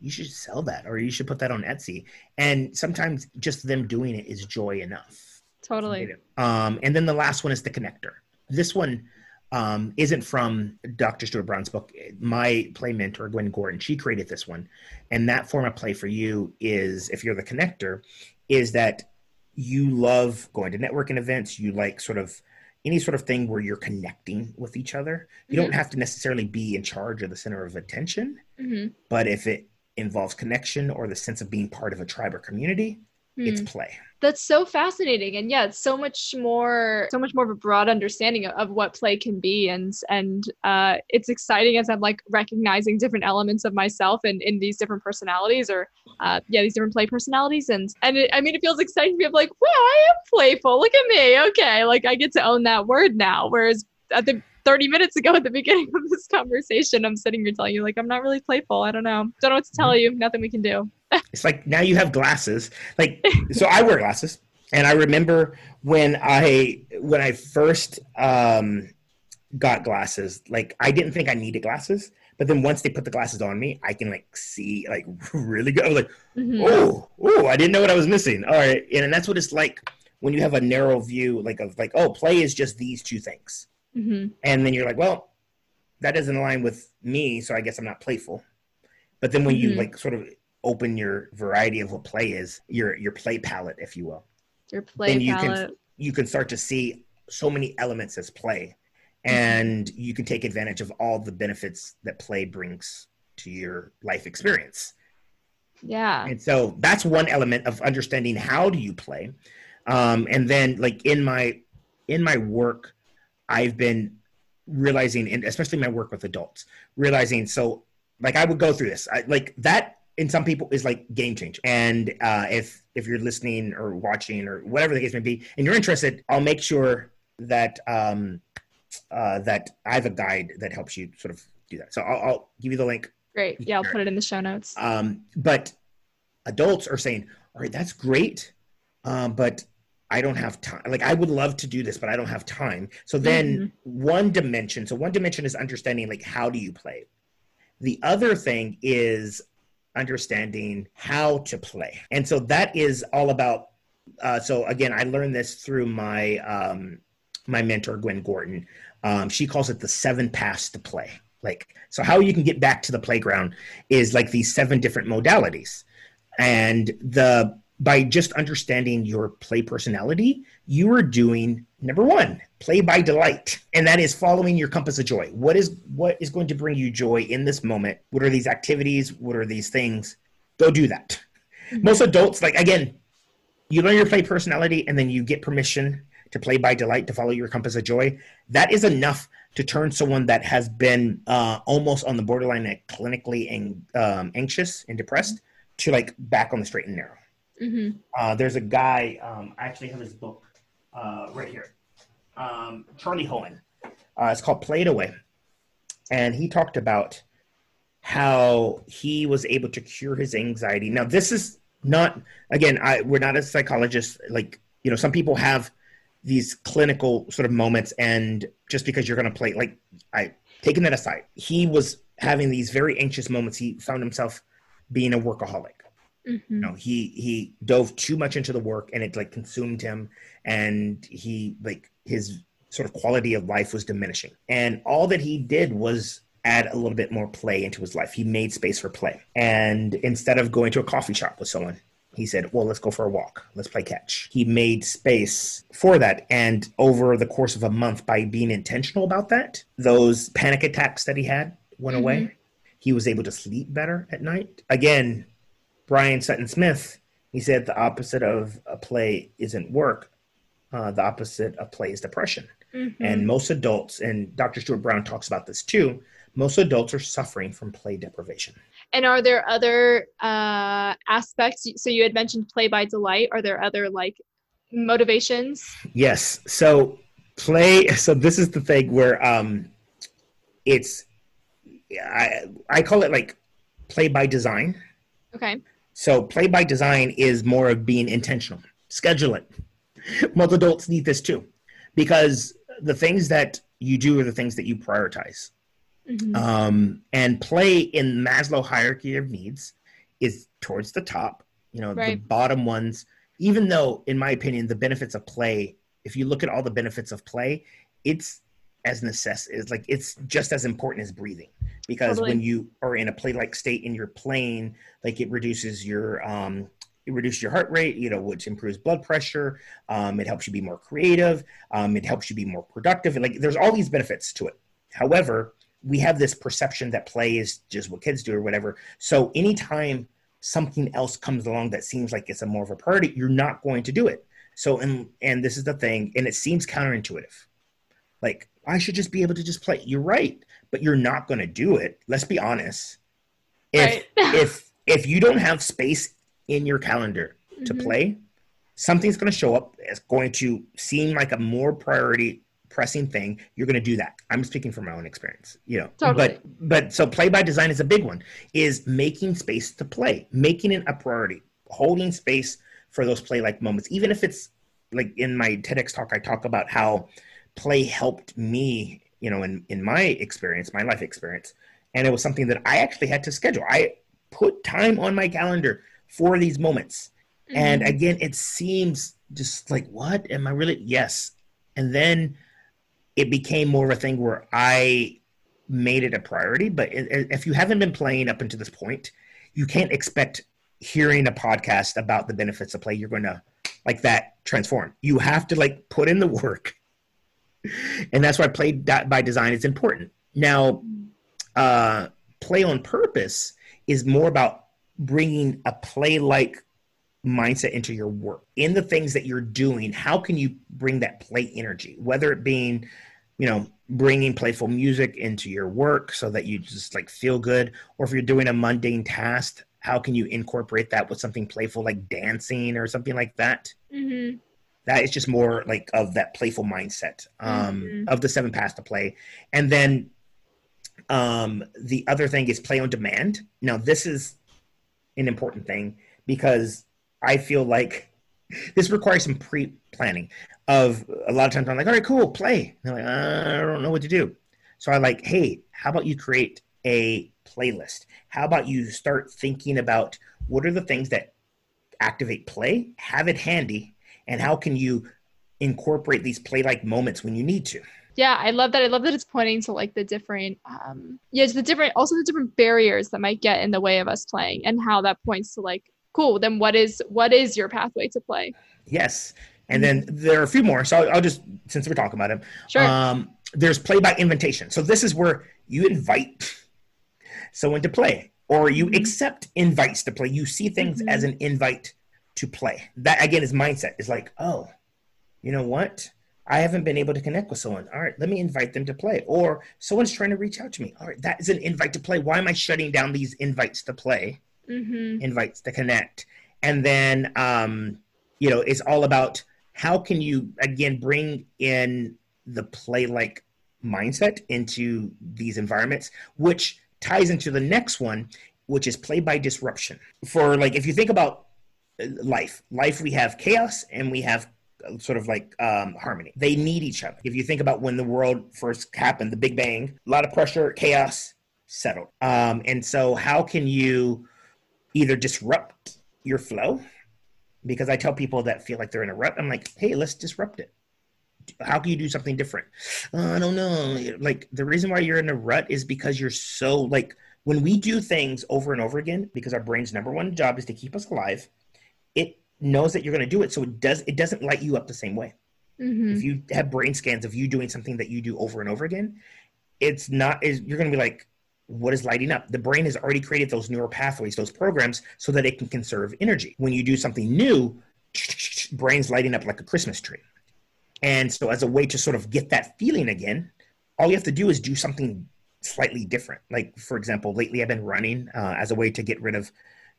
you should sell that or you should put that on etsy and sometimes just them doing it is joy enough Totally. um, and then the last one is the connector. This one um, isn't from Dr. Stuart Brown's book. My play mentor, Gwen Gordon, she created this one. And that form of play for you is, if you're the connector, is that you love going to networking events. You like sort of any sort of thing where you're connecting with each other. You don't have to necessarily be in charge or the center of attention, hmm but if it involves connection or the sense of being part of a tribe or community, it's play. That's so fascinating, and yeah, it's so much more, so much more of a broad understanding of, of what play can be, and and uh, it's exciting as I'm like recognizing different elements of myself and in these different personalities, or uh, yeah, these different play personalities, and and it, I mean, it feels exciting to be like, wow, I am playful. Look at me, okay, like I get to own that word now. Whereas at the 30 minutes ago at the beginning of this conversation, I'm sitting here telling you like I'm not really playful. I don't know, don't know what to tell you. Nothing we can do. It's like now you have glasses. Like so I wear glasses. And I remember when I when I first um got glasses, like I didn't think I needed glasses. But then once they put the glasses on me, I can like see like really good. I was like, Mhm. oh, oh, I didn't know what I was missing. All right. And that's what it's like when you have a narrow view, like of like, oh, play is just these two things. Mhm. And then you're like, well, that doesn't align with me, so I guess I'm not playful. But then when you Mhm. like sort of open your variety of what play is, your your play palette, if you will, Your play then you palette. can you can start to see so many elements as play, and you can take advantage of all the benefits that play brings to your life experience. Yeah. And so that's one element of understanding how do you play. Um, and then like in my in my work, I've been realizing, and especially my work with adults, realizing so like I would go through this. I, like that in some people is like game change. And uh, if if you're listening or watching or whatever the case may be, and you're interested, I'll make sure that um, uh, that I have a guide that helps you sort of do that. So I'll, I'll give you the link Great. Yeah, I'll put it in the show notes. um, but adults are saying, all right, that's great. Um, but I don't have time. Like I would love to do this, but I don't have time. So then one dimension, so one dimension is understanding like how do you play? The other thing is understanding how to play. And so that is all about uh, so again, I learned this through my um, my mentor Gwen Gordon. Um, she calls it the seven paths to play. Like so, how you can get back to the playground is like these seven different modalities, and the by just understanding your play personality, you are doing number one, play by delight, and that is following your compass of joy. What is what is going to bring you joy in this moment? What are these activities? What are these things? Go do that. Most adults, like again, you learn your play personality and then you get permission to play by delight to follow your compass of joy that is enough to turn someone that has been uh, almost on the borderline clinically ang- um, anxious and depressed to like back on the straight and narrow hmm uh, there's a guy um, i actually have his book uh, right here. Um, Charlie Hoehn. Uh, it's called Play It Away. And he talked about how he was able to cure his anxiety. Now, this is not, again, I, we're not a psychologist. Like, you know, some people have these clinical sort of moments, and just because you're going to play, like, I taking that aside, he was having these very anxious moments. He found himself being a workaholic. Mm-hmm. You know, he he dove too much into the work, and it like consumed him, and he like his sort of quality of life was diminishing. And all that he did was add a little bit more play into his life. He made space for play. And instead of going to a coffee shop with someone, he said, Well, let's go for a walk. Let's play catch. He made space for that. And over the course of a month, by being intentional about that, those panic attacks that he had went mm-hmm. away. He was able to sleep better at night. Again, Brian Sutton Smith, he said the opposite of a play isn't work, uh, the opposite of play is depression. Mm-hmm. And most adults, and Dr. Stuart Brown talks about this too, most adults are suffering from play deprivation. And are there other uh, aspects? So you had mentioned play by delight. Are there other like motivations? Yes. So play. So this is the thing where um, it's I I call it like play by design. Okay. So play by design is more of being intentional. Schedule it. Most adults need this too, because the things that you do are the things that you prioritize. Mm-hmm. Um, and play in Maslow hierarchy of needs is towards the top. You know, right. the bottom ones. Even though, in my opinion, the benefits of play, if you look at all the benefits of play, it's as necess is like it's just as important as breathing because totally. when you are in a play like state and you're playing like it reduces your um it reduces your heart rate, you know, which improves blood pressure. Um, it helps you be more creative. Um, it helps you be more productive. And like, there's all these benefits to it. However, we have this perception that play is just what kids do or whatever. So anytime something else comes along that seems like it's a more of a priority, you're not going to do it. So and and this is the thing, and it seems counterintuitive. Like I should just be able to just play. You're right, but you're not going to do it. Let's be honest. If right. if if you don't have space in your calendar to mm-hmm. play, something's going to show up. It's going to seem like a more priority pressing thing, you're going to do that. I'm speaking from my own experience, you know. Totally. But but so play by design is a big one. Is making space to play, making it a priority, holding space for those play like moments, even if it's like in my TEDx talk, I talk about how play helped me, you know, in in my experience, my life experience, and it was something that I actually had to schedule. I put time on my calendar for these moments. Mm-hmm. And again, it seems just like, what am I really? Yes. And then it became more of a thing where I made it a priority. But if you haven't been playing up until this point, you can't expect hearing a podcast about the benefits of play. You're going to like that transform. You have to like put in the work, and that's why play by design is important. Now, uh, play on purpose is more about bringing a play like mindset into your work in the things that you're doing how can you bring that play energy whether it being you know bringing playful music into your work so that you just like feel good or if you're doing a mundane task how can you incorporate that with something playful like dancing or something like that mm-hmm. That is just more like of that playful mindset um, mm-hmm. of the seven paths to play and then um, the other thing is play on demand now this is an important thing because i feel like this requires some pre-planning of a lot of times I'm like, all right, cool, play. And they're like, uh, I don't know what to do. So I like, hey, how about you create a playlist? How about you start thinking about what are the things that activate play, have it handy, and how can you incorporate these play-like moments when you need to? Yeah, I love that. I love that it's pointing to like the different, um, yeah, to the different, also the different barriers that might get in the way of us playing, and how that points to like, cool. Then what is what is your pathway to play? Yes, and then there are a few more. So I'll, I'll just, since we're talking about them, sure. Um, there's play by invitation. So this is where you invite someone to play or you mm-hmm. accept invites to play. You see things mm-hmm. as an invite to play. That again is mindset. Is like, oh, you know what? I haven't been able to connect with someone. All right, let me invite them to play. Or someone's trying to reach out to me. All right, that is an invite to play. Why am I shutting down these invites to play? Mm-hmm. Invites to connect. And then, um, you know, it's all about how can you again bring in the play like mindset into these environments, which ties into the next one, which is play by disruption. For like, if you think about life, life we have chaos and we have uh, sort of like um, harmony. They need each other. If you think about when the world first happened, the Big Bang, a lot of pressure, chaos, settled. Um, and so, how can you either disrupt your flow? Because I tell people that feel like they're in a rut, I'm like, hey, let's disrupt it how can you do something different? Uh, I don't know. Like the reason why you're in a rut is because you're so like when we do things over and over again because our brain's number one job is to keep us alive. It knows that you're going to do it, so it does. It doesn't light you up the same way. Mm-hmm. If you have brain scans of you doing something that you do over and over again, it's not. Is you're going to be like, what is lighting up? The brain has already created those neural pathways, those programs, so that it can conserve energy. When you do something new, brain's lighting up like a Christmas tree. And so, as a way to sort of get that feeling again, all you have to do is do something slightly different. Like, for example, lately I've been running uh, as a way to get rid of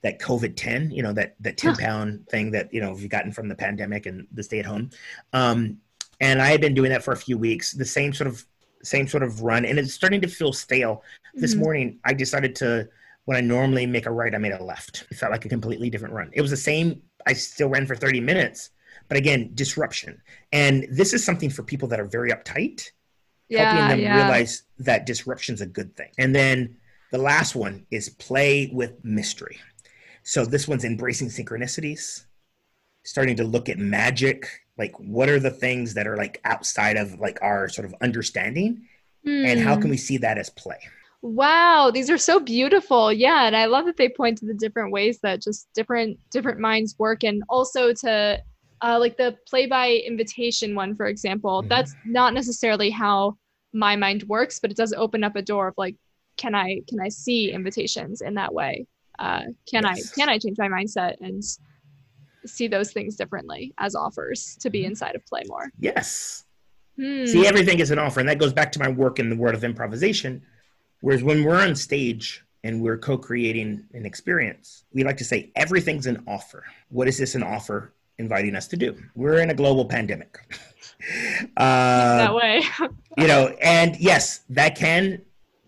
that COVID 10, you know, that, that 10 pound huh. thing that, you know, we've gotten from the pandemic and the stay at home. Um, and I had been doing that for a few weeks, the same sort of, same sort of run. And it's starting to feel stale. Mm-hmm. This morning, I decided to, when I normally make a right, I made a left. It felt like a completely different run. It was the same. I still ran for 30 minutes, but again, disruption. And this is something for people that are very uptight, yeah, helping them yeah. realize that disruption is a good thing. And then the last one is play with mystery. So this one's embracing synchronicities, starting to look at magic, like what are the things that are like outside of like our sort of understanding mm. and how can hmm. we see that as play? Wow, these are so beautiful. Yeah, and I love that they point to the different ways that just different different minds work and also to uh, like the play by invitation one, for example, mm-hmm. that's not necessarily how my mind works, but it does open up a door of like, can I can I see invitations in that way? Uh, can yes. I can I change my mindset and see those things differently as offers to be mm-hmm. inside of play more? Yes. Hmm. See, everything is an offer, and that goes back to my work in the world of improvisation. Whereas when we're on stage and we're co-creating an experience, we like to say everything's an offer. What is this an offer? inviting us to do. We're in a global pandemic. uh, that way. you know, and yes, that can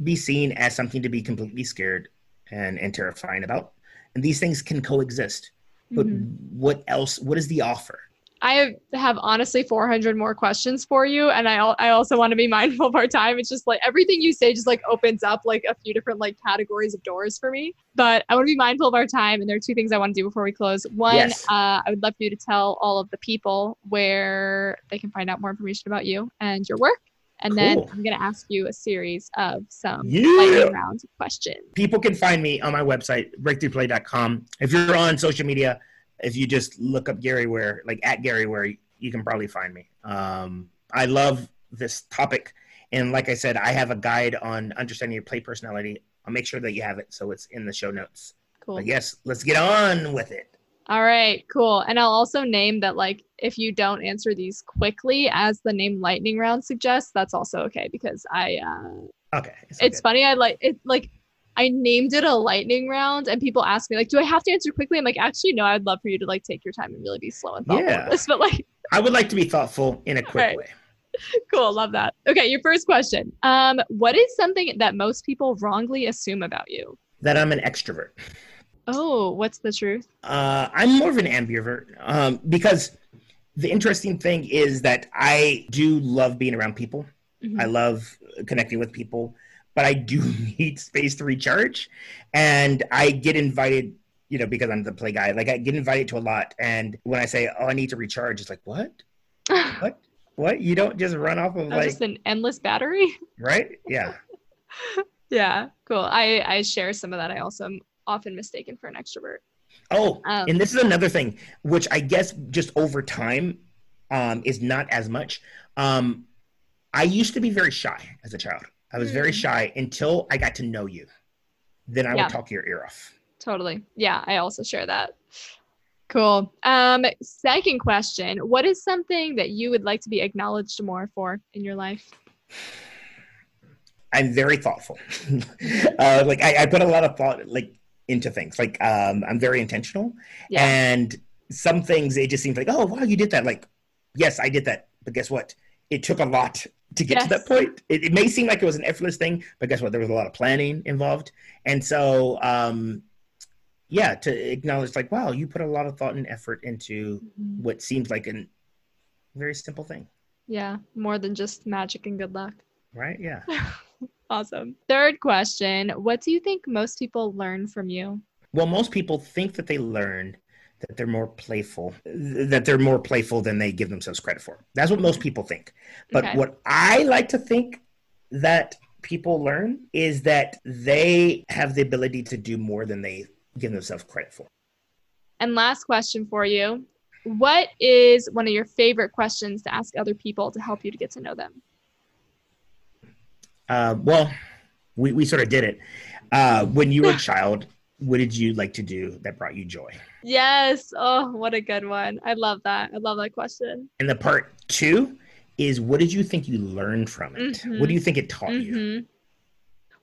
be seen as something to be completely scared and, and terrifying about. And these things can coexist. But mm-hmm. what else? What is the offer? I have honestly 400 more questions for you, and I I also want to be mindful of our time. It's just like everything you say just like opens up like a few different like categories of doors for me. But I want to be mindful of our time, and there are two things I want to do before we close. One, yes. uh, I would love for you to tell all of the people where they can find out more information about you and your work. And cool. then I'm going to ask you a series of some yeah. lightning round questions. People can find me on my website, breakthroughplay.com. If you're on social media, if you just look up Gary Ware, like at Gary Ware, you can probably find me. Um, I love this topic. And like I said, I have a guide on understanding your play personality. I'll make sure that you have it so it's in the show notes. Cool. But yes, let's get on with it. All right, cool. And I'll also name that like if you don't answer these quickly as the name lightning round suggests, that's also okay because I uh Okay. It's, it's funny I like it like I named it a lightning round, and people ask me like, "Do I have to answer quickly?" I'm like, "Actually, no. I'd love for you to like take your time and really be slow and thoughtful." Yeah. This, but like, I would like to be thoughtful in a quick right. way. Cool, love that. Okay, your first question. Um, what is something that most people wrongly assume about you? That I'm an extrovert. Oh, what's the truth? Uh, I'm more of an ambivert um, because the interesting thing is that I do love being around people. Mm-hmm. I love connecting with people but I do need space to recharge. And I get invited, you know, because I'm the play guy, like I get invited to a lot. And when I say, oh, I need to recharge, it's like, what? what? What? You don't just run off of like just an endless battery? Right? Yeah. yeah, cool. I, I share some of that. I also am often mistaken for an extrovert. Oh, um, and this is another thing, which I guess just over time um, is not as much. Um, I used to be very shy as a child. I was very hmm. shy until I got to know you. Then I yeah. would talk your ear off. Totally. Yeah, I also share that. Cool. Um, second question What is something that you would like to be acknowledged more for in your life? I'm very thoughtful. uh, like I, I, put a lot of thought like into things. Like um, I'm very intentional, yeah. and some things it just seems like, oh wow, you did that. Like yes, I did that. But guess what? It took a lot to get Yes. to that point. It, it may seem like it was an effortless thing, but guess what? There was a lot of planning involved. And so, um, yeah, to acknowledge, like, wow, you put a lot of thought and effort into Mhm. what seems like a very simple thing, Yeah, more than just magic and good luck. right? Yeah. Awesome. Third question What do you think most people learn from you? Well, most people think that they learn that they're more playful, that they're more playful than they give themselves credit for. That's what most people think. But Okay. what I like to think that people learn is that they have the ability to do more than they give themselves credit for. And last question for you What is one of your favorite questions to ask other people to help you to get to know them? Uh, well, we, we sort of did it. Uh, when you were a child, what did you like to do that brought you joy? Yes. Oh, what a good one. I love that. I love that question. And the part two is what did you think you learned from it? Mhm. What do you think it taught you? Mhm.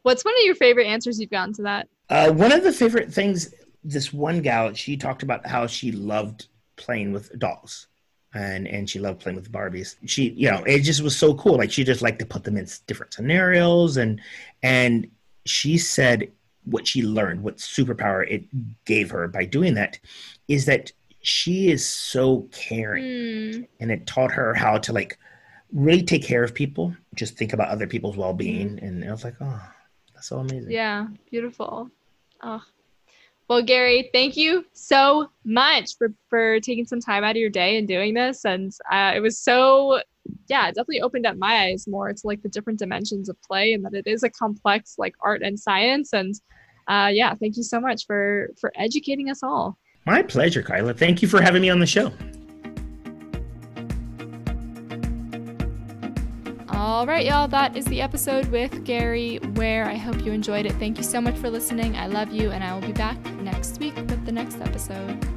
What's one of your favorite answers you've gotten to that? Uh, one of the favorite things, this one gal, she talked about how she loved playing with dolls. And, and she loved playing with Barbies. She, you know, it just was so cool. Like she just liked to put them in different scenarios, and and she said what she learned, what superpower it gave her by doing that, is that she is so caring Mm, and it taught her how to like really take care of people just think about other people's well-being and i was like oh that's so amazing yeah, beautiful. Oh. Well, Gary, thank you so much for, for taking some time out of your day and doing this. And uh, it was so, yeah, it definitely opened up my eyes more to like the different dimensions of play and that it is a complex like art and science. And uh, yeah, thank you so much for for educating us all. my pleasure kyla thank you for having me on the show All right, y'all, that is the episode with Gary Ware. I hope you enjoyed it. Thank you so much for listening. I love you, and I will be back next week with the next episode.